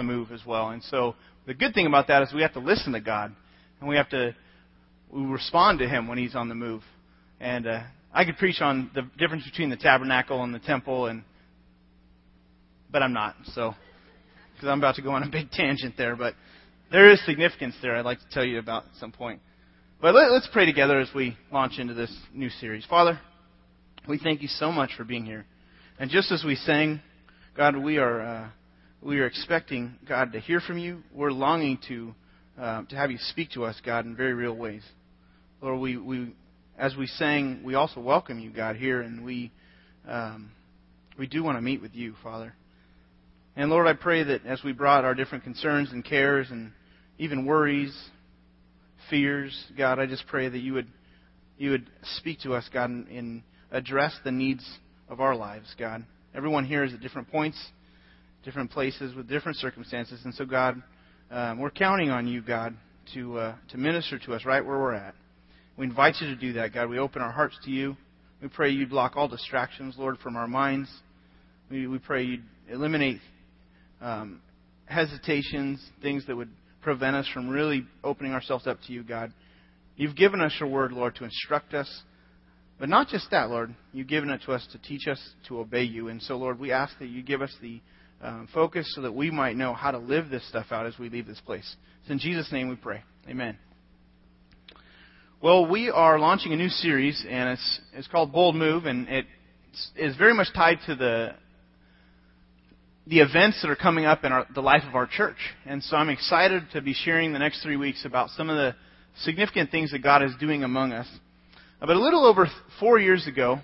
the move as well. And so the good thing about that is we have to listen to God, and we have to we respond to Him when He's on the move. And uh, I could preach on the difference between the tabernacle and the temple, and but I'm not. So because I'm about to go on a big tangent there, but there is significance there. I'd like to tell you about at some point. But let, us pray together as we launch into this new series. Father, we thank you so much for being here. And just as we sang, God, we are uh, we are expecting God to hear from you. We're longing to uh, to have you speak to us, God, in very real ways. Lord, we, we as we sang, we also welcome you, God, here, and we um, we do want to meet with you, Father. And Lord, I pray that as we brought our different concerns and cares and even worries, fears, God, I just pray that you would you would speak to us, God, and, and address the needs of our lives, God. Everyone here is at different points, different places, with different circumstances, and so God, um, we're counting on you, God, to uh, to minister to us right where we're at. We invite you to do that, God. We open our hearts to you. We pray you'd block all distractions, Lord, from our minds. We, we pray you'd eliminate um, hesitations, things that would prevent us from really opening ourselves up to you, God. You've given us your word, Lord, to instruct us. But not just that, Lord. You've given it to us to teach us to obey you. And so, Lord, we ask that you give us the um, focus so that we might know how to live this stuff out as we leave this place. It's in Jesus' name we pray. Amen. Well, we are launching a new series, and it's, it's called Bold Move, and it is very much tied to the the events that are coming up in our, the life of our church. And so I'm excited to be sharing the next three weeks about some of the significant things that God is doing among us. But a little over four years ago,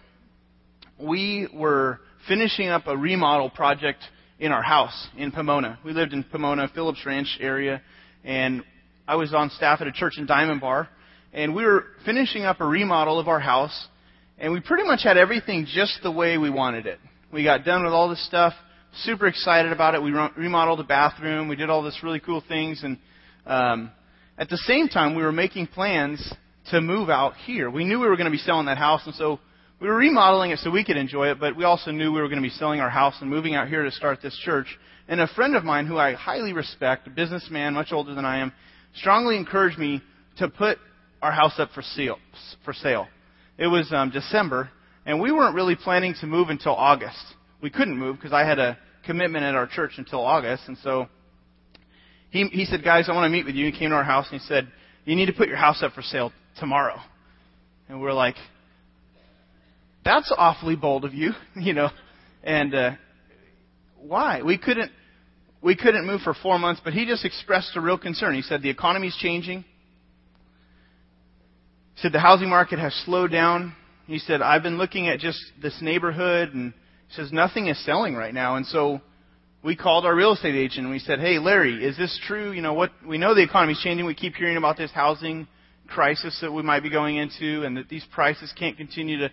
we were finishing up a remodel project in our house in Pomona. We lived in Pomona, Phillips Ranch area, and I was on staff at a church in Diamond Bar, and we were finishing up a remodel of our house, and we pretty much had everything just the way we wanted it. We got done with all this stuff, super excited about it. We remodeled the bathroom. We did all this really cool things. And um, at the same time, we were making plans to move out here. We knew we were going to be selling that house, and so we were remodeling it so we could enjoy it. But we also knew we were going to be selling our house and moving out here to start this church. And a friend of mine, who I highly respect, a businessman much older than I am, strongly encouraged me to put our house up for sale. For sale. It was um, December, and we weren't really planning to move until August. We couldn't move because I had a commitment at our church until August. And so he, he said, Guys, I want to meet with you. He came to our house and he said, You need to put your house up for sale tomorrow. And we're like, That's awfully bold of you, you know. And uh, why? We couldn't. We couldn't move for four months, but he just expressed a real concern. He said the economy's changing. He said the housing market has slowed down. He said, I've been looking at just this neighborhood and he says, nothing is selling right now. And so we called our real estate agent and we said, hey, Larry, is this true? You know, what, we know the economy's changing. We keep hearing about this housing crisis that we might be going into and that these prices can't continue to.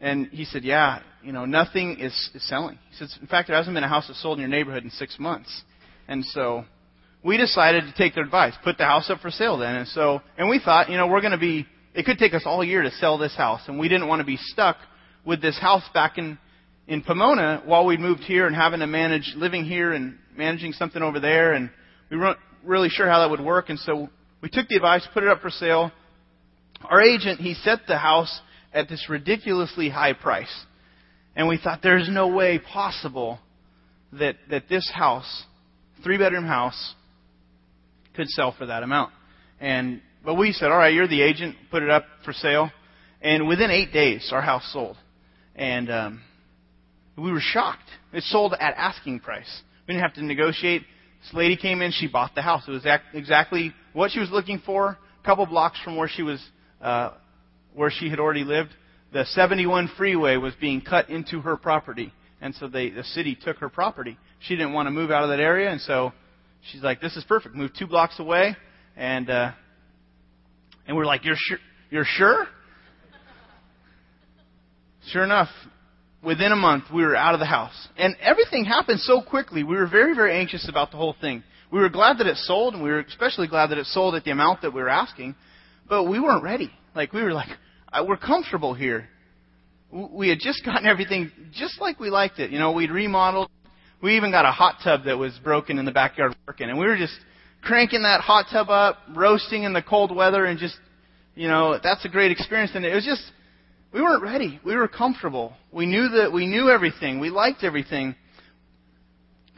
And he said, yeah, you know, nothing is, is selling. He says, in fact, there hasn't been a house that's sold in your neighborhood in six months. And so we decided to take their advice, put the house up for sale then. And so, and we thought, you know, we're going to be, it could take us all year to sell this house. And we didn't want to be stuck with this house back in in Pomona while we moved here and having to manage living here and managing something over there, and we weren't really sure how that would work, and so we took the advice, put it up for sale. Our agent, he set the house at this ridiculously high price. And we thought there's no way possible that, that this house, three bedroom house, could sell for that amount. And but we said, all right, you're the agent, put it up for sale. And within eight days, our house sold. And um, we were shocked. It sold at asking price. We didn't have to negotiate. This lady came in, she bought the house. It was exactly what she was looking for. A couple blocks from where she was, uh, where she had already lived, the 71 freeway was being cut into her property, and so they, the city took her property. She didn't want to move out of that area, and so she's like, "This is perfect. Move two blocks away," and uh, and we're like, "You're sure? You're sure?" Sure enough, within a month, we were out of the house. And everything happened so quickly. We were very, very anxious about the whole thing. We were glad that it sold, and we were especially glad that it sold at the amount that we were asking. But we weren't ready. Like, we were like, uh, we're comfortable here. We had just gotten everything just like we liked it. You know, we'd remodeled. We even got a hot tub that was broken in the backyard working, and we were just cranking that hot tub up, roasting in the cold weather, and just, you know, that's a great experience. And it was just, we weren't ready. We were comfortable. We knew that we knew everything. We liked everything.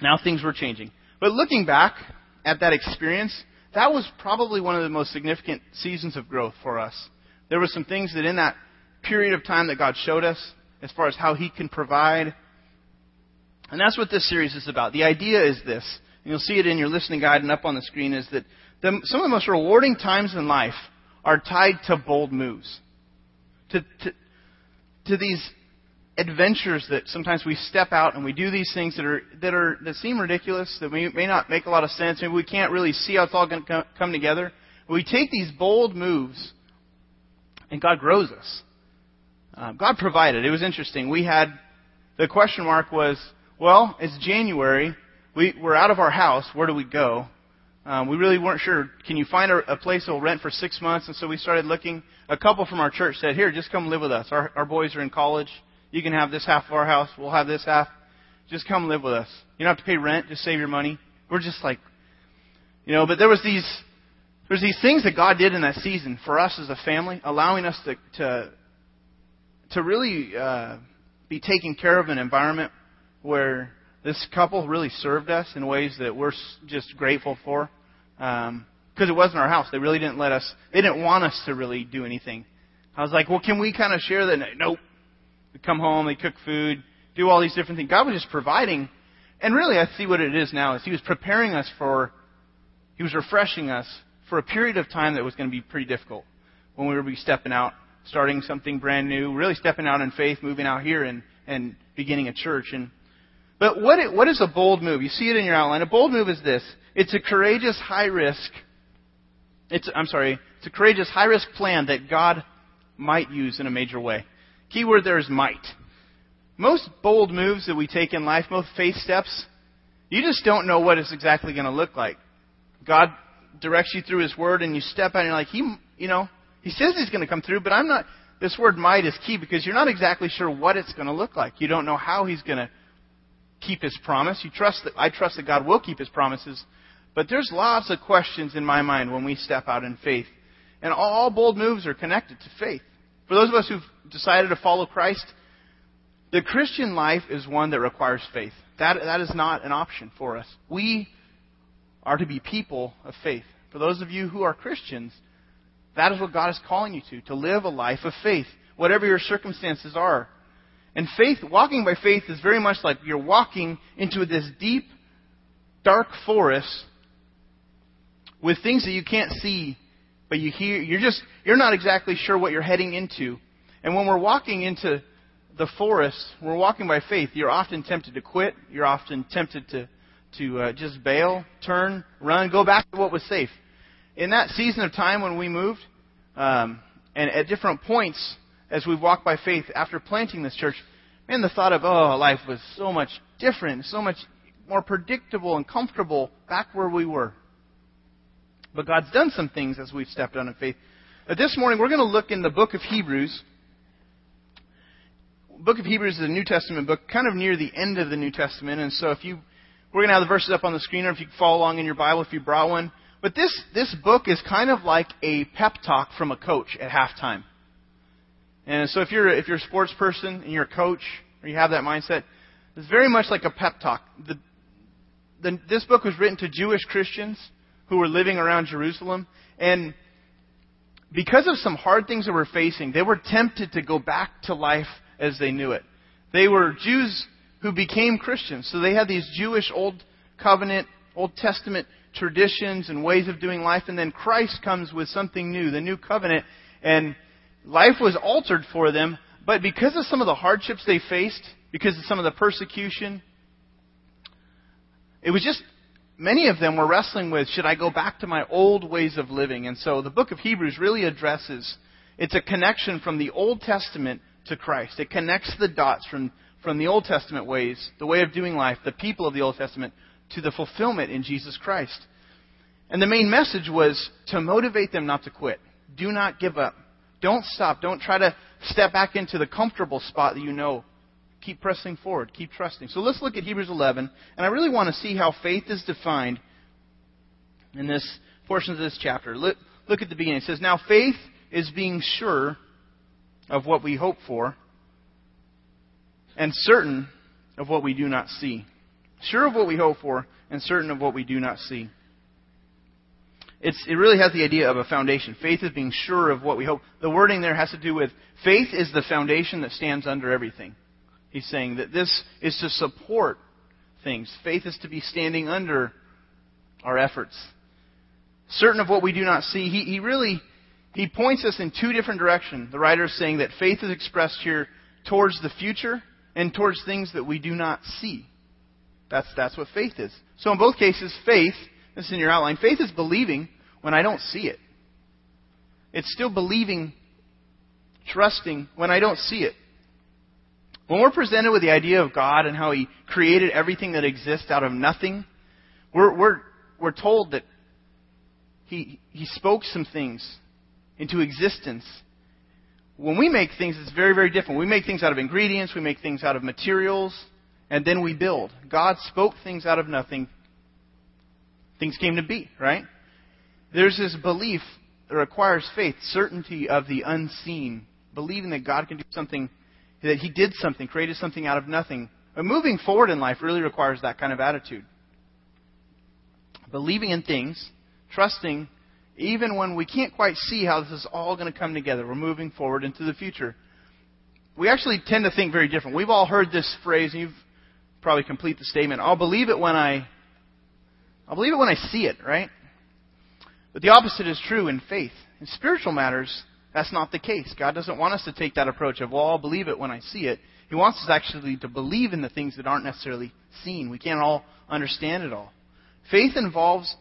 Now things were changing. But looking back at that experience, that was probably one of the most significant seasons of growth for us. There were some things that in that period of time that God showed us as far as how He can provide. And that's what this series is about. The idea is this, and you'll see it in your listening guide and up on the screen, is that the, some of the most rewarding times in life are tied to bold moves. To, to, to these adventures that sometimes we step out and we do these things that are that are that seem ridiculous, that may, may not make a lot of sense, maybe we can't really see how it's all going to come together. We take these bold moves, and God grows us. Um, God provided. It was interesting. We had the question mark was, well, it's January. We, we're out of our house. Where do we go? Um, we really weren't sure. Can you find a, a place that will rent for six months? And so we started looking. A couple from our church said, "Here, just come live with us. Our, our boys are in college. You can have this half of our house. We'll have this half. Just come live with us. You don't have to pay rent. Just save your money." We're just like, you know. But there was these, there's these things that God did in that season for us as a family, allowing us to to to really uh, be taking care of an environment where this couple really served us in ways that we're just grateful for. Because um, it wasn't our house. They really didn't let us, they didn't want us to really do anything. I was like, well, can we kind of share that? Nope. We come home, they cook food, do all these different things. God was just providing. And really, I see what it is now is He was preparing us for, He was refreshing us for a period of time that was going to be pretty difficult when we be stepping out starting something brand new, really stepping out in faith, moving out here and, and beginning a church. And, but what, it, what is a bold move? You see it in your outline. A bold move is this. It's a courageous, high risk, it's, I'm sorry, it's a courageous, high risk plan that God might use in a major way. Keyword there is might. Most bold moves that we take in life, most faith steps, you just don't know what it's exactly going to look like. God directs you through His Word, and you step out, and you're like, He, you know, he says he's going to come through, but I'm not. This word might is key because you're not exactly sure what it's going to look like. You don't know how he's going to keep his promise. You trust that I trust that God will keep his promises. But there's lots of questions in my mind when we step out in faith. And all bold moves are connected to faith. For those of us who've decided to follow Christ, the Christian life is one that requires faith. That, that is not an option for us. We are to be people of faith. For those of you who are Christians, that is what God is calling you to, to live a life of faith, whatever your circumstances are. And faith, walking by faith is very much like you're walking into this deep, dark forest with things that you can't see, but you hear, you're just, you're not exactly sure what you're heading into. And when we're walking into the forest, we're walking by faith, you're often tempted to quit. You're often tempted to, to uh, just bail, turn, run, go back to what was safe in that season of time when we moved, um, and at different points as we've walked by faith after planting this church, man, the thought of, oh, life was so much different, so much more predictable and comfortable back where we were. But God's done some things as we've stepped out in faith. But this morning, we're going to look in the book of Hebrews. book of Hebrews is a New Testament book, kind of near the end of the New Testament. And so if you, we're going to have the verses up on the screen, or if you follow along in your Bible, if you brought one. But this, this book is kind of like a pep talk from a coach at halftime. And so if you're, if you're a sports person and you're a coach, or you have that mindset, it's very much like a pep talk. The, the, this book was written to Jewish Christians who were living around Jerusalem. And because of some hard things they were facing, they were tempted to go back to life as they knew it. They were Jews who became Christians. So they had these Jewish Old Covenant, Old Testament traditions and ways of doing life, and then Christ comes with something new, the new covenant, and life was altered for them, but because of some of the hardships they faced, because of some of the persecution, it was just many of them were wrestling with should I go back to my old ways of living? And so the book of Hebrews really addresses it's a connection from the Old Testament to Christ. It connects the dots from, from the Old Testament ways, the way of doing life, the people of the Old Testament, to the fulfillment in Jesus Christ. And the main message was to motivate them not to quit. Do not give up. Don't stop. Don't try to step back into the comfortable spot that you know. keep pressing forward, keep trusting. So let's look at Hebrews 11, and I really want to see how faith is defined in this portion of this chapter. Look, look at the beginning. It says, Now faith is being sure of what we hope for and certain of what we do not see. Sure of what we hope for and certain of what we do not see. It's, it really has the idea of a foundation. Faith is being sure of what we hope. The wording there has to do with faith is the foundation that stands under everything. He's saying that this is to support things. Faith is to be standing under our efforts. Certain of what we do not see. He, he really he points us in two different directions. The writer is saying that faith is expressed here towards the future and towards things that we do not see. That's, that's what faith is. So in both cases, faith, this is in your outline, faith is believing when I don't see it. It's still believing, trusting when I don't see it. When we're presented with the idea of God and how He created everything that exists out of nothing, we're, we're, we're told that he, he spoke some things into existence. When we make things, it's very, very different. We make things out of ingredients, we make things out of materials, and then we build. God spoke things out of nothing. Things came to be, right? There's this belief that requires faith, certainty of the unseen, believing that God can do something, that He did something, created something out of nothing. But moving forward in life really requires that kind of attitude. Believing in things, trusting even when we can't quite see how this is all going to come together. We're moving forward into the future. We actually tend to think very different. We've all heard this phrase, and you've probably complete the statement. I'll believe it when I I'll believe it when I see it, right? But the opposite is true in faith. In spiritual matters, that's not the case. God doesn't want us to take that approach of, well, I'll believe it when I see it. He wants us actually to believe in the things that aren't necessarily seen. We can't all understand it all. Faith involves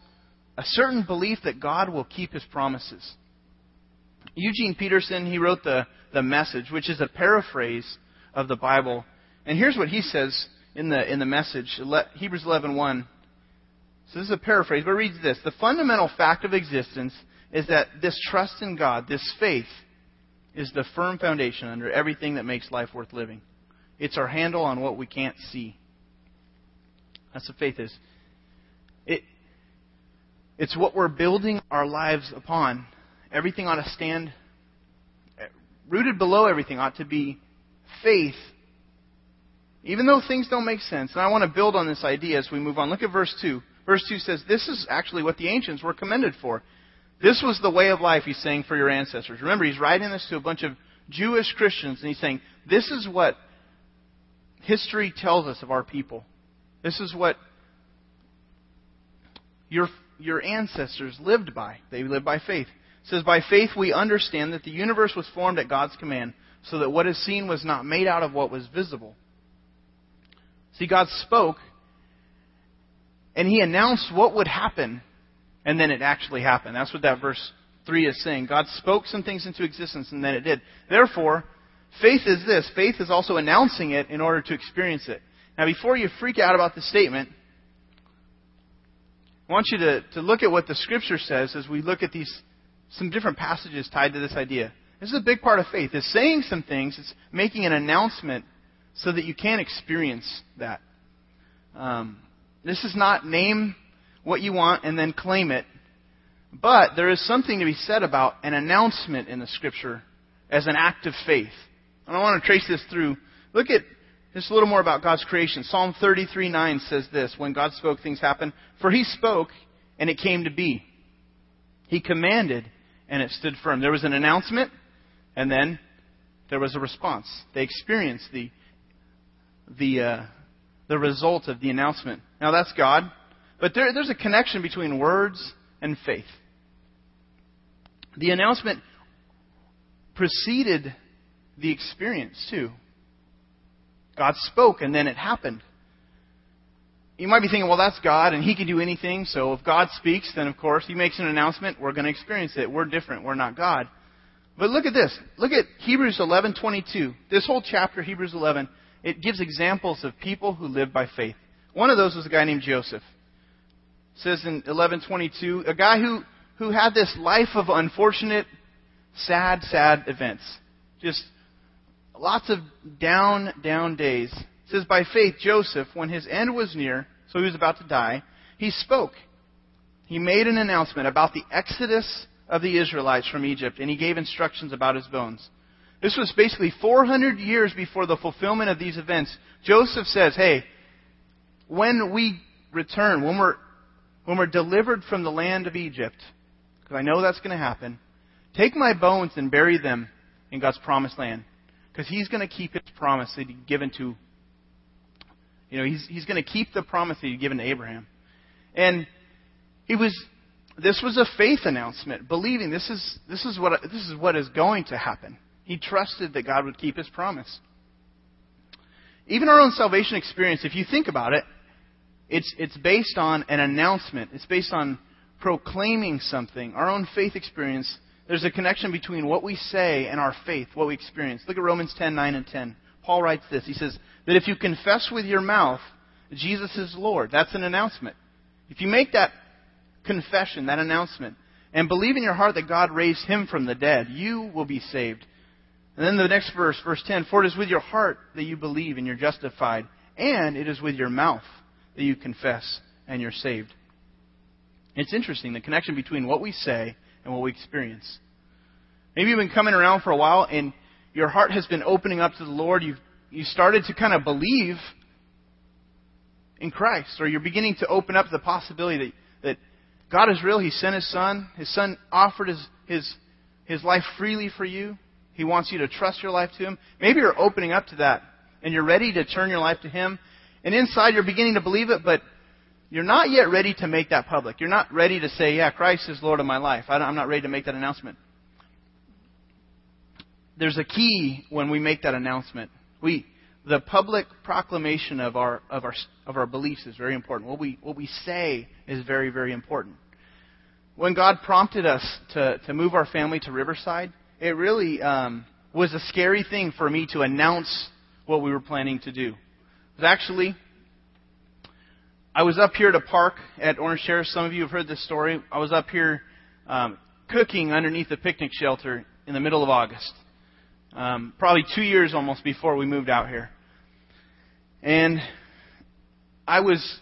a certain belief that God will keep his promises. Eugene Peterson, he wrote the, the message, which is a paraphrase of the Bible. And here's what he says in the, in the message, Hebrews 11.1. So this is a paraphrase, but reads this. The fundamental fact of existence is that this trust in God, this faith, is the firm foundation under everything that makes life worth living. It's our handle on what we can't see. That's what faith is. It, it's what we're building our lives upon. Everything ought to stand, eh, rooted below everything ought to be faith. Even though things don't make sense. And I want to build on this idea as we move on. Look at verse 2. Verse 2 says, This is actually what the ancients were commended for. This was the way of life, he's saying, for your ancestors. Remember, he's writing this to a bunch of Jewish Christians, and he's saying, This is what history tells us of our people. This is what your your ancestors lived by. They lived by faith. It says, By faith we understand that the universe was formed at God's command, so that what is seen was not made out of what was visible. See, God spoke, and He announced what would happen, and then it actually happened. That's what that verse 3 is saying. God spoke some things into existence, and then it did. Therefore, faith is this faith is also announcing it in order to experience it. Now, before you freak out about the statement, I want you to, to look at what the Scripture says as we look at these some different passages tied to this idea. This is a big part of faith. It's saying some things. It's making an announcement so that you can experience that. Um, this is not name what you want and then claim it, but there is something to be said about an announcement in the Scripture as an act of faith. And I want to trace this through. Look at just a little more about God's creation. Psalm 33:9 says this, when God spoke, things happened. For he spoke, and it came to be. He commanded, and it stood firm. There was an announcement, and then there was a response. They experienced the, the, uh, the result of the announcement. Now that's God, but there, there's a connection between words and faith. The announcement preceded the experience, too. God spoke and then it happened. You might be thinking, well, that's God and He can do anything. So if God speaks, then of course He makes an announcement. We're going to experience it. We're different. We're not God. But look at this. Look at Hebrews 11:22. This whole chapter, Hebrews 11, it gives examples of people who lived by faith. One of those was a guy named Joseph. It says in 11:22, a guy who who had this life of unfortunate, sad, sad events. Just lots of down, down days. It says, By faith, Joseph, when his end was near, so he was about to die, he spoke. He made an announcement about the exodus of the Israelites from Egypt, and he gave instructions about his bones. This was basically 400 years before the fulfillment of these events. Joseph says, Hey, when we return, when we're, when we're delivered from the land of Egypt, because I know that's going to happen, take my bones and bury them in God's promised land. Because he's going to keep his promise that he'd given to, you know, he's, he's going to keep the promise that he'd given to Abraham. And he was, this was a faith announcement, believing this is, this is what, this is what is going to happen. He trusted that God would keep his promise. Even our own salvation experience, if you think about it, it's, it's based on an announcement. It's based on proclaiming something. Our own faith experience, there's a connection between what we say and our faith, what we experience. Look at Romans 10, 9 and 10. Paul writes this. He says, that if you confess with your mouth Jesus is Lord, that's an announcement. If you make that confession, that announcement, and believe in your heart that God raised him from the dead, you will be saved. And then the next verse, verse 10 For it is with your heart that you believe and you're justified, and it is with your mouth that you confess and you're saved. It's interesting, the connection between what we say and what we experience. Maybe you've been coming around for a while and your heart has been opening up to the Lord. You've you started to kind of believe in Christ, or you're beginning to open up the possibility that, that God is real. He sent His Son. His Son offered His, His, His life freely for you. He wants you to trust your life to Him. Maybe you're opening up to that and you're ready to turn your life to Him. And inside you're beginning to believe it, but you're not yet ready to make that public. You're not ready to say, yeah, Christ is Lord of my life. I'm not ready to make that announcement. There's a key when we make that announcement. We, the public proclamation of our, of our, of our beliefs is very important. What we, what we say is very, very important. When God prompted us to, to move our family to Riverside, it really um, was a scary thing for me to announce what we were planning to do. It was actually, I was up here at a park at Orange Terrace. Some of you have heard this story. I was up here um, cooking underneath a picnic shelter in the middle of August. Um, probably two years almost before we moved out here. And I was,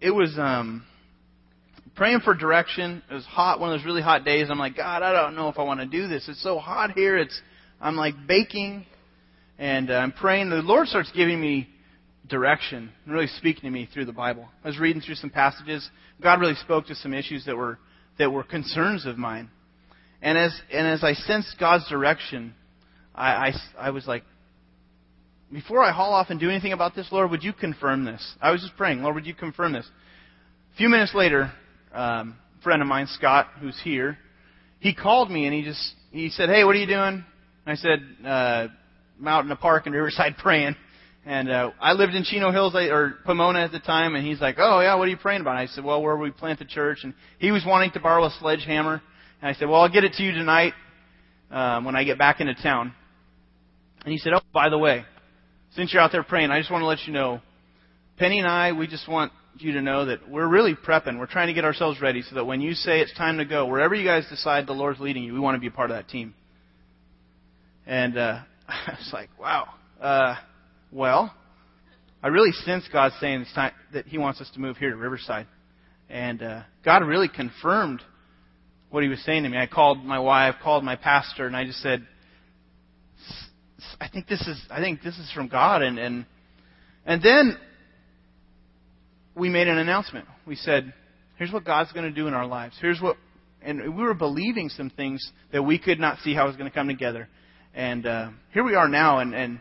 it was, um, praying for direction. It was hot, one of those really hot days. I'm like, God, I don't know if I want to do this. It's so hot here. It's, I'm like baking, and uh, I'm praying. The Lord starts giving me direction really speaking to me through the Bible. I was reading through some passages. God really spoke to some issues that were that were concerns of mine. And as and as I sensed God's direction, I, I, I was like, before I haul off and do anything about this, Lord, would you confirm this? I was just praying, Lord, would you confirm this? A few minutes later, um, a friend of mine, Scott, who's here, he called me and he just he said, "Hey, what are you doing?" And I said, uh, "I'm out in the park in Riverside praying." And uh, I lived in Chino Hills or Pomona at the time, and he's like, "Oh yeah, what are you praying about?" And I said, "Well, where we plant the church." And he was wanting to borrow a sledgehammer, and I said, "Well, I'll get it to you tonight um, when I get back into town." And he said, "Oh, by the way, since you're out there praying, I just want to let you know, Penny and I, we just want you to know that we're really prepping. We're trying to get ourselves ready so that when you say it's time to go, wherever you guys decide the Lord's leading you, we want to be a part of that team. And uh, I was like, wow. Uh, well, I really sense God saying it's time that He wants us to move here to Riverside, and uh, God really confirmed what He was saying to me. I called my wife, called my pastor, and I just said, I think this is I think this is from God, and and and then we made an announcement. We said, here's what God's going to do in our lives. Here's what, and we were believing some things that we could not see how it was going to come together. And uh, here we are now, and, and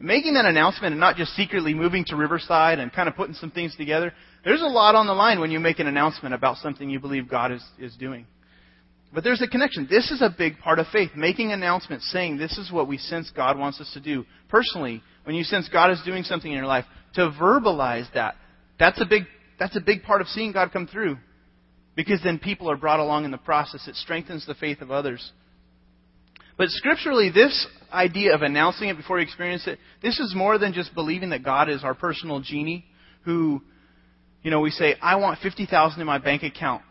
making that announcement and not just secretly moving to Riverside and kind of putting some things together. There's a lot on the line when you make an announcement about something you believe God is, is doing. But there's a connection. This is a big part of faith. Making announcements saying this is what we sense God wants us to do. Personally, when you sense God is doing something in your life, to verbalize that, that's a big, that's a big part of seeing God come through. Because then people are brought along in the process. It strengthens the faith of others. But scripturally, this idea of announcing it before you experience it, this is more than just believing that God is our personal genie who, you know, we say, I want 50,000 in my bank account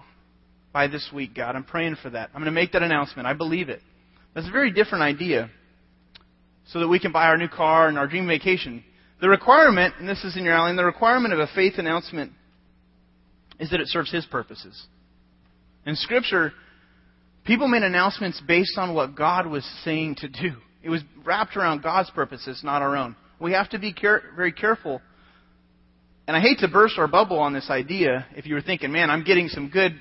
by this week, God. I'm praying for that. I'm going to make that announcement. I believe it. That's a very different idea. so that we can buy our new car and our dream vacation. The requirement, and this is in your outline, the requirement of a faith announcement is that it serves His purposes. In Scripture, people made announcements based on what God was saying to do. It was wrapped around God's purposes, not our own. We have to be care- very careful. And I hate to burst our bubble on this idea if you were thinking, man, I'm getting some good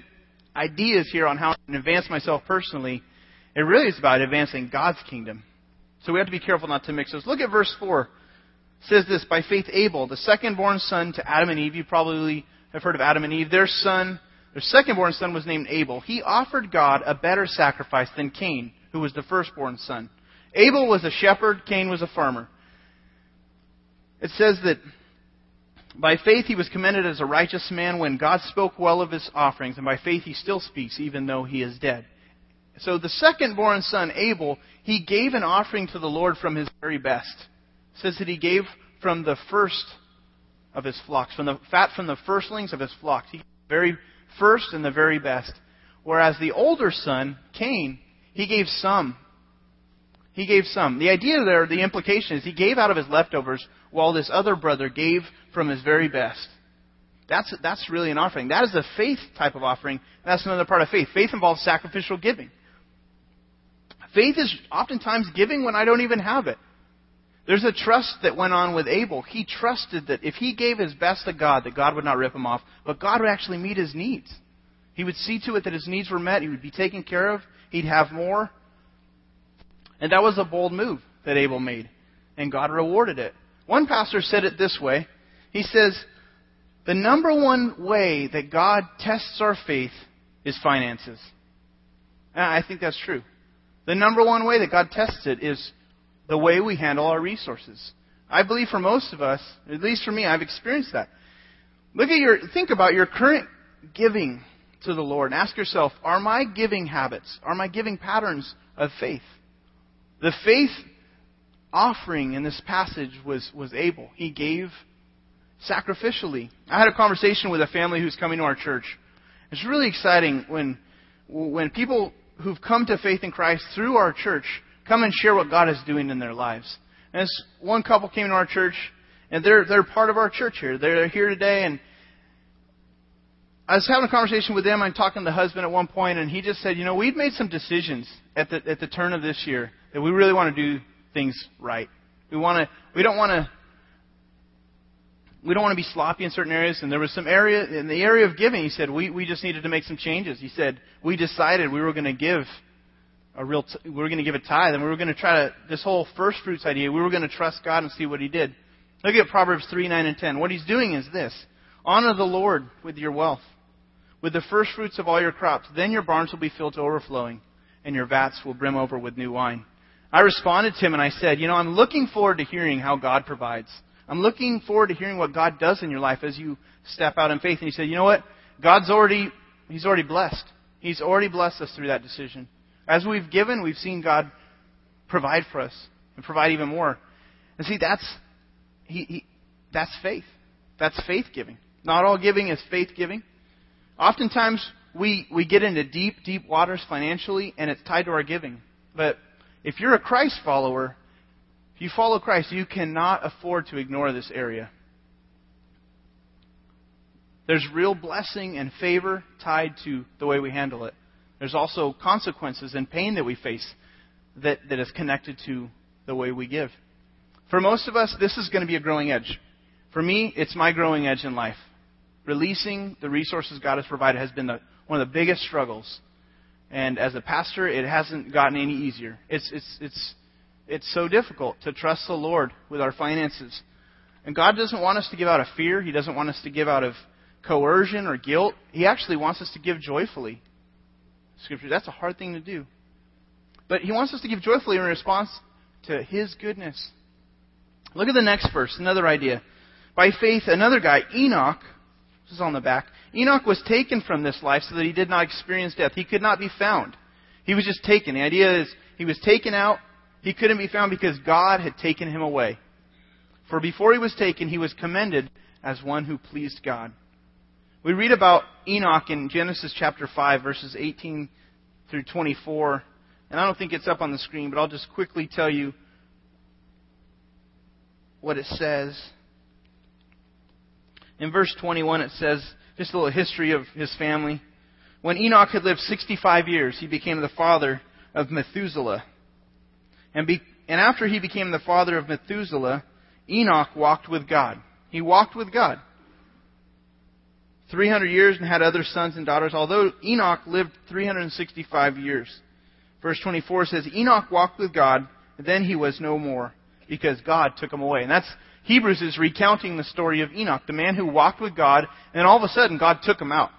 ideas here on how I can advance myself personally. It really is about advancing God's kingdom. So we have to be careful not to mix those. Look at verse 4. It says this, by faith Abel, the second born son to Adam and Eve. You probably have heard of Adam and Eve. Their son, their second born son was named Abel. He offered God a better sacrifice than Cain, who was the firstborn son. Abel was a shepherd, Cain was a farmer. It says that by faith he was commended as a righteous man when God spoke well of his offerings, and by faith he still speaks even though he is dead. So the second born son, Abel, he gave an offering to the Lord from his very best. It says that he gave from the first of his flocks, from the fat from the firstlings of his flocks. He very first and the very best. Whereas the older son, Cain, he gave some. He gave some. The idea there, the implication is he gave out of his leftovers while this other brother gave from his very best. That's, that's really an offering. That is a faith type of offering. That's another part of faith. Faith involves sacrificial giving. Faith is oftentimes giving when I don't even have it. There's a trust that went on with Abel. He trusted that if he gave his best to God, that God would not rip him off, but God would actually meet his needs. He would see to it that his needs were met. He would be taken care of. He'd have more. And that was a bold move that Abel made. And God rewarded it. One pastor said it this way. He says, the number one way that God tests our faith is finances. And I think that's true. The number one way that God tests it is the way we handle our resources. I believe for most of us, at least for me, I've experienced that. Look at your, think about your current giving to the Lord ask yourself, are my giving habits, are my giving patterns of faith? The faith offering in this passage was, was Abel. He gave sacrificially. I had a conversation with a family who's coming to our church. It's really exciting when, when people who've come to faith in Christ through our church come and share what God is doing in their lives. And this one couple came to our church, and they're they're part of our church here. They're here today, and I was having a conversation with them. I'm talking to the husband at one point, and he just said, "You know, we've made some decisions at the at the turn of this year that we really want to do things right. We want to. We don't want to." We don't want to be sloppy in certain areas, and there was some area in the area of giving. He said we we just needed to make some changes. He said we decided we were going to give a real, t- we were going to give a tithe, and we were going to try to, this whole first fruits idea, we were going to trust God and see what He did. Look at Proverbs 3, 9, and 10. What He's doing is this Honor the Lord with your wealth, with the first fruits of all your crops. Then your barns will be filled to overflowing, and your vats will brim over with new wine. I responded to him and I said, You know, I'm looking forward to hearing how God provides. I'm looking forward to hearing what God does in your life as you step out in faith. And he said, You know what? God's already, He's already blessed. He's already blessed us through that decision. As we've given, we've seen God provide for us and provide even more. And see, that's he, he, that's faith. That's faith giving. Not all giving is faith giving. Oftentimes we we get into deep, deep waters financially, and it's tied to our giving. But if you're a Christ follower, if you follow Christ, you cannot afford to ignore this area. There's real blessing and favor tied to the way we handle it. There's also consequences and pain that we face that, that is connected to the way we give. For most of us, this is going to be a growing edge. For me, it's my growing edge in life. Releasing the resources God has provided has been the, one of the biggest struggles. And as a pastor, it hasn't gotten any easier. It's, it's, it's, it's so difficult to trust the Lord with our finances. And God doesn't want us to give out of fear. He doesn't want us to give out of coercion or guilt. He actually wants us to give joyfully. Scripture. That's a hard thing to do. But he wants us to give joyfully in response to his goodness. Look at the next verse, another idea. By faith, another guy, Enoch, this is on the back, Enoch was taken from this life so that he did not experience death. He could not be found. He was just taken. The idea is he was taken out. He couldn't be found because God had taken him away. For before he was taken, he was commended as one who pleased God. We read about Enoch in Genesis chapter 5, verses 18 through 24. And I don't think it's up on the screen, but I'll just quickly tell you what it says. In verse 21, it says, just a little history of his family. When Enoch had lived 65 years, he became the father of Methuselah. And, be, and after he became the father of Methuselah, Enoch walked with God. He walked with God. 300 years and had other sons and daughters, although Enoch lived 365 years. Verse 24 says, Enoch walked with God, and then he was no more, because God took him away. And that's, Hebrews is recounting the story of Enoch, the man who walked with God, and all of a sudden God took him out.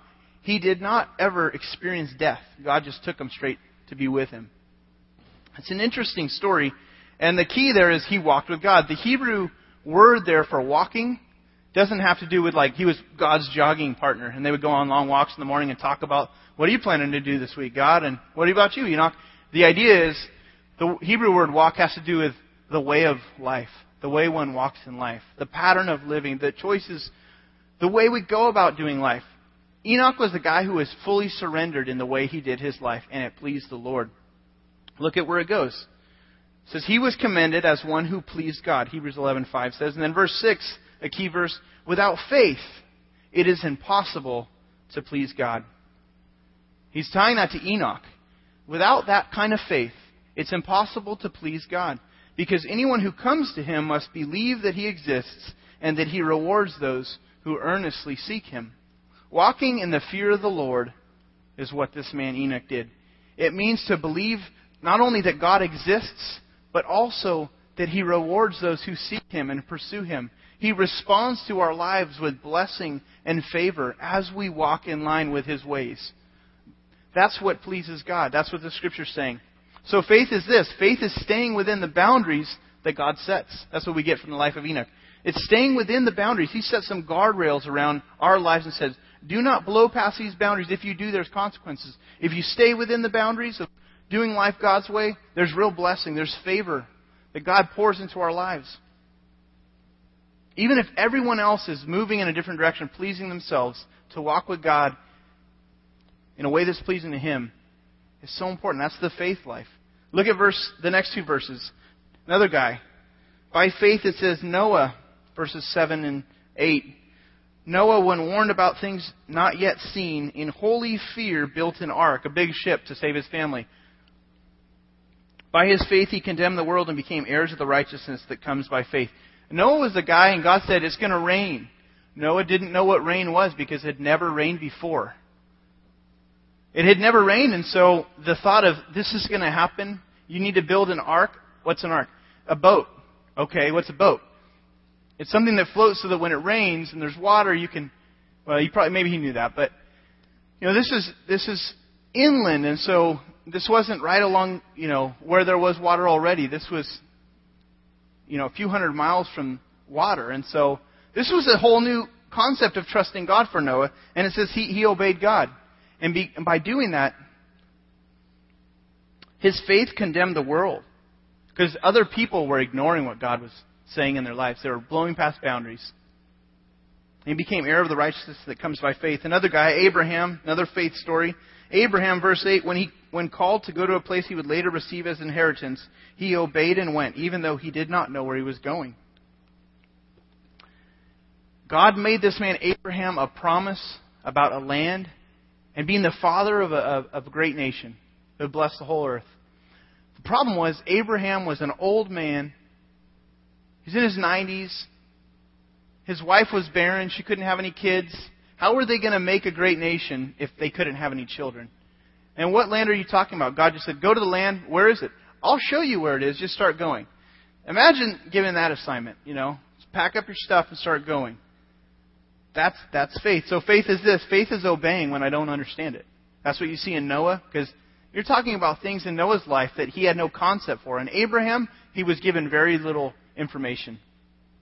He did not ever experience death. God just took him straight to be with him. It's an interesting story, and the key there is he walked with God. The Hebrew word there for walking doesn't have to do with like he was God's jogging partner, and they would go on long walks in the morning and talk about what are you planning to do this week, God, and what about you, Enoch? The idea is the Hebrew word walk has to do with the way of life, the way one walks in life, the pattern of living, the choices, the way we go about doing life. Enoch was the guy who was fully surrendered in the way he did his life, and it pleased the Lord. Look at where it goes. It says he was commended as one who pleased God. Hebrews 11:5 says, and then verse 6, a key verse, without faith it is impossible to please God. He's tying that to Enoch. Without that kind of faith, it's impossible to please God. Because anyone who comes to him must believe that he exists and that he rewards those who earnestly seek him. Walking in the fear of the Lord is what this man Enoch did. It means to believe not only that God exists, but also that he rewards those who seek him and pursue him. He responds to our lives with blessing and favor as we walk in line with his ways. That's what pleases God. That's what the scripture's saying. So faith is this. Faith is staying within the boundaries that God sets. That's what we get from the life of Enoch. It's staying within the boundaries. He sets some guardrails around our lives and says, do not blow past these boundaries. If you do, there's consequences. If you stay within the boundaries of doing life God's way, there's real blessing. There's favor that God pours into our lives. Even if everyone else is moving in a different direction, pleasing themselves, to walk with God in a way that's pleasing to Him is so important. That's the faith life. Look at verse, the next two verses. Another guy. By faith it says Noah, verses 7 and 8. Noah, when warned about things not yet seen, in holy fear built an ark, a big ship to save his family. By his faith he condemned the world and became heirs of the righteousness that comes by faith. Noah was the guy, and God said, It's going to rain. Noah didn't know what rain was because it had never rained before. It had never rained, and so the thought of this is going to happen, you need to build an ark. What's an ark? A boat. Okay, what's a boat? It's something that floats so that when it rains and there's water, you can. Well, you probably maybe he knew that, but you know this is this is inland, and so this wasn't right along you know where there was water already. This was you know a few hundred miles from water, and so this was a whole new concept of trusting God for Noah. And it says he he obeyed God. And, be, and by doing that, his faith condemned the world. Because other people were ignoring what God was saying in their lives. They were blowing past boundaries. he became heir of the righteousness that comes by faith. Another guy, Abraham, another faith story. Abraham, verse 8, when he when called to go to a place he would later receive as inheritance, he obeyed and went, even though he did not know where he was going. God made this man Abraham a promise about a land and being the father of a, of a great nation that would bless the whole earth. The problem was, Abraham was an old man. He's in his 90s. His wife was barren. She couldn't have any kids. How were they going to make a great nation if they couldn't have any children? And what land are you talking about? God just said, Go to the land. Where is it? I'll show you where it is. Just start going. Imagine giving that assignment, you know. Just pack up your stuff and start going. That's, that's faith. So faith is this. Faith is obeying when I don't understand it. That's what you see in Noah, because you're talking about things in Noah's life that he had no concept for. In Abraham, he was given very little information.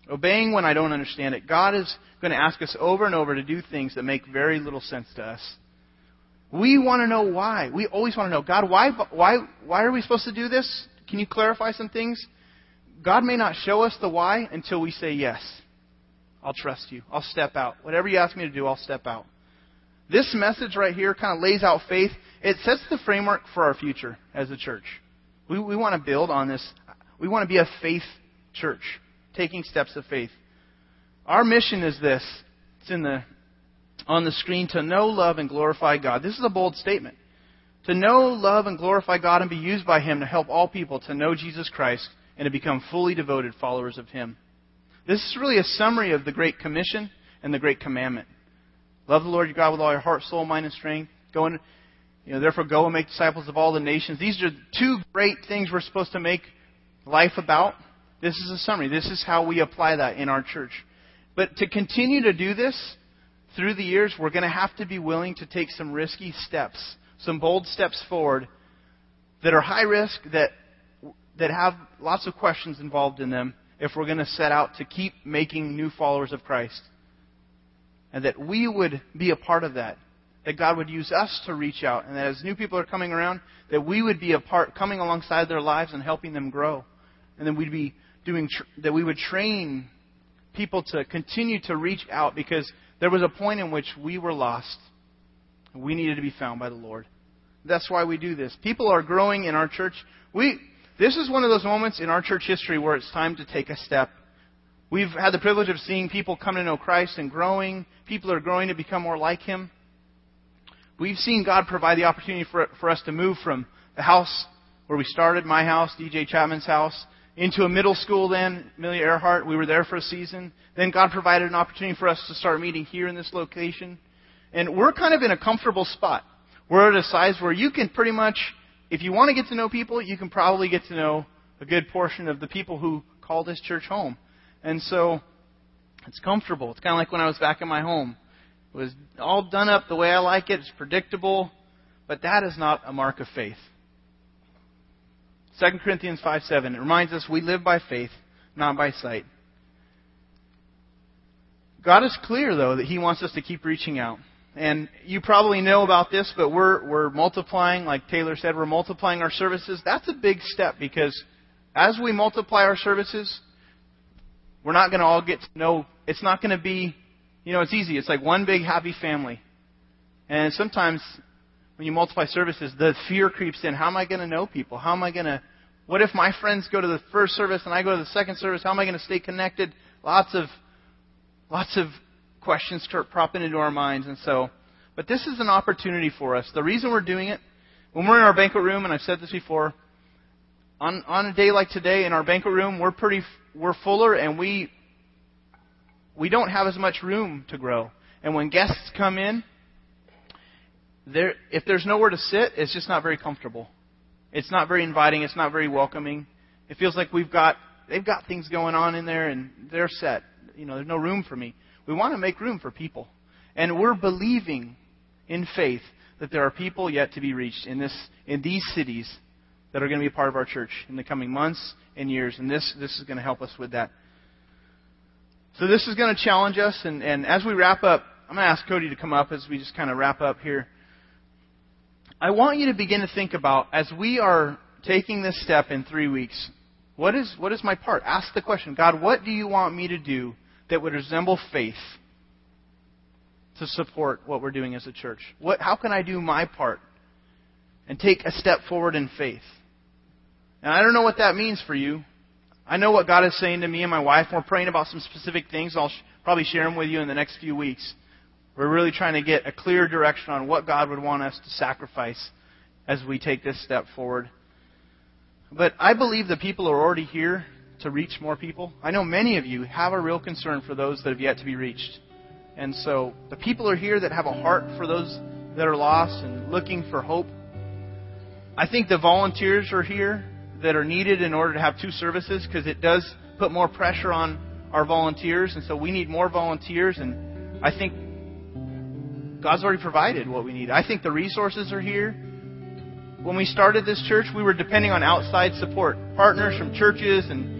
Obeying when I don't understand it. God is going to ask us over and over to do things that make very little sense to us. We want to know why. We always want to know, God, why, why, why are we supposed to do this? Can you clarify some things? God may not show us the why until we say yes. I'll trust you. I'll step out. Whatever you ask me to do, I'll step out. This message right here kind of lays out faith. It sets the framework for our future as a church. We, we want to build on this. We want to be a faith church. Taking steps of faith. Our mission is this. It's in the on the screen to know, love, and glorify God. This is a bold statement. To know, love, and glorify God and be used by Him to help all people to know Jesus Christ and to become fully devoted followers of Him. This is really a summary of the Great Commission and the Great Commandment. Love the Lord your God with all your heart, soul, mind, and strength. Go and, you know, therefore go and make disciples of all the nations. These are two great things we're supposed to make life about. This is a summary. This is how we apply that in our church. But to continue to do this through the years, we're going to have to be willing to take some risky steps, some bold steps forward that are high risk, that, that have lots of questions involved in them if we're going to set out to keep making new followers of Christ. And that we would be a part of that. That God would use us to reach out. And that as new people are coming around, that we would be a part, coming alongside their lives and helping them grow. And then we'd be doing, that we would train people to continue to reach out because there was a point in which we were lost. We needed to be found by the Lord. That's why we do this. People are growing in our church. We, this is one of those moments in our church history where it's time to take a step. We've had the privilege of seeing people come to know Christ and growing. People are growing to become more like Him. We've seen God provide the opportunity for, for us to move from the house where we started, my house, DJ Chapman's house, into a middle school then, Amelia Earhart. We were there for a season. Then God provided an opportunity for us to start meeting here in this location. And we're kind of in a comfortable spot. We're at a size where you can pretty much if you want to get to know people, you can probably get to know a good portion of the people who call this church home. And so it's comfortable. It's kind of like when I was back in my home. It was all done up the way I like it. It's predictable. But that is not a mark of faith. 2 Corinthians 5 7. It reminds us we live by faith, not by sight. God is clear, though, that He wants us to keep reaching out. And you probably know about this, but we're, we're multiplying, like Taylor said, we're multiplying our services. That's a big step because as we multiply our services, we're not going to all get to know, it's not going to be, you know, it's easy. It's like one big happy family. And sometimes when you multiply services, the fear creeps in. How am I going to know people? How am I going to, what if my friends go to the first service and I go to the second service? How am I going to stay connected? Lots of, lots of questions start propping into our minds. And so, but this is an opportunity for us. The reason we're doing it, when we're in our banquet room, and I've said this before, on, on a day like today in our banquet room, we're pretty, we're fuller and we, we don't have as much room to grow. And when guests come in, there, if there's nowhere to sit, it's just not very comfortable. It's not very inviting. It's not very welcoming. It feels like we've got, they've got things going on in there and they're set. You know, there's no room for me. We want to make room for people. And we're believing in faith that there are people yet to be reached in, this, in these cities that are going to be a part of our church in the coming months and years. And this, this is going to help us with that. So this is going to challenge us. And, and as we wrap up, I'm going to ask Cody to come up as we just kind of wrap up here. I want you to begin to think about, as we are taking this step in three weeks, what is, what is my part? Ask the question God, what do you want me to do that would resemble faith to support what we're doing as a church? What, how can I do my part and take a step forward in faith? And I don't know what that means for you. I know what God is saying to me and my wife. We're praying about some specific things. I'll sh- probably share them with you in the next few weeks. We're really trying to get a clear direction on what God would want us to sacrifice as we take this step forward. But I believe the people are already here to reach more people. I know many of you have a real concern for those that have yet to be reached. And so the people are here that have a heart for those that are lost and looking for hope. I think the volunteers are here that are needed in order to have two services because it does put more pressure on our volunteers. And so we need more volunteers. And I think God's already provided what we need. I think the resources are here. When we started this church, we were depending on outside support, partners from churches and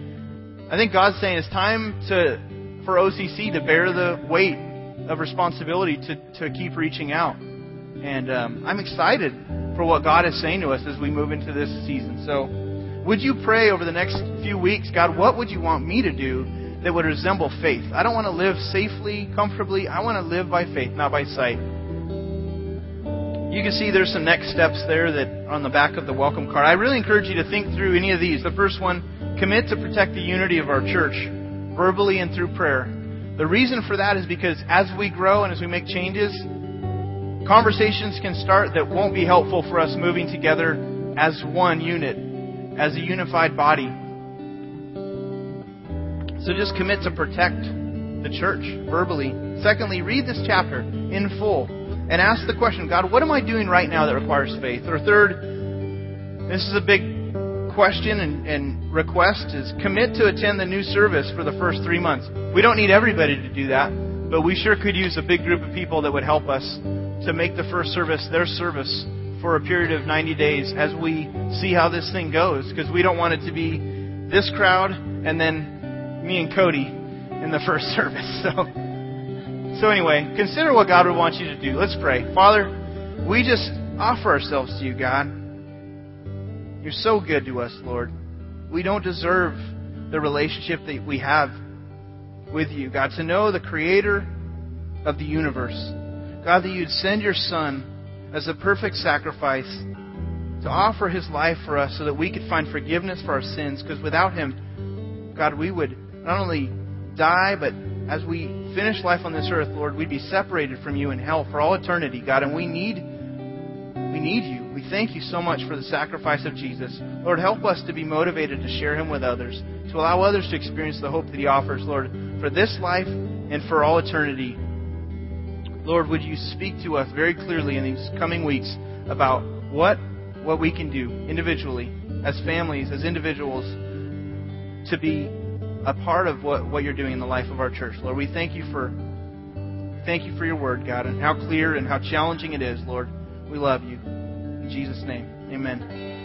I think God's saying it's time to for OCC to bear the weight of responsibility to, to keep reaching out. And um, I'm excited for what God is saying to us as we move into this season. So, would you pray over the next few weeks, God, what would you want me to do that would resemble faith? I don't want to live safely, comfortably. I want to live by faith, not by sight. You can see there's some next steps there that on the back of the welcome card. I really encourage you to think through any of these. The first one, commit to protect the unity of our church. verbally and through prayer. The reason for that is because as we grow and as we make changes, conversations can start that won't be helpful for us moving together as one unit, as a unified body. So just commit to protect the church verbally. Secondly, read this chapter in full and ask the question God, what am I doing right now that requires faith? Or third, this is a big question and, and request is commit to attend the new service for the first three months. We don't need everybody to do that, but we sure could use a big group of people that would help us to make the first service their service for a period of 90 days as we see how this thing goes because we don't want it to be this crowd and then me and Cody in the first service. So, so anyway, consider what God would want you to do. Let's pray. Father, we just offer ourselves to you, God. You're so good to us, Lord. We don't deserve the relationship that we have with you, God. To know the Creator of the universe, God, that you'd send your Son as a perfect sacrifice to offer his life for us so that we could find forgiveness for our sins, because without him, God, we would not only die, but as we finish life on this earth, Lord, we'd be separated from you in hell for all eternity, God, and we need we need you. We thank you so much for the sacrifice of Jesus. Lord, help us to be motivated to share him with others, to allow others to experience the hope that he offers, Lord, for this life and for all eternity. Lord, would you speak to us very clearly in these coming weeks about what what we can do individually, as families, as individuals, to be a part of what, what you're doing in the life of our church. Lord, we thank you for thank you for your word, God, and how clear and how challenging it is, Lord. We love you. In Jesus' name. Amen.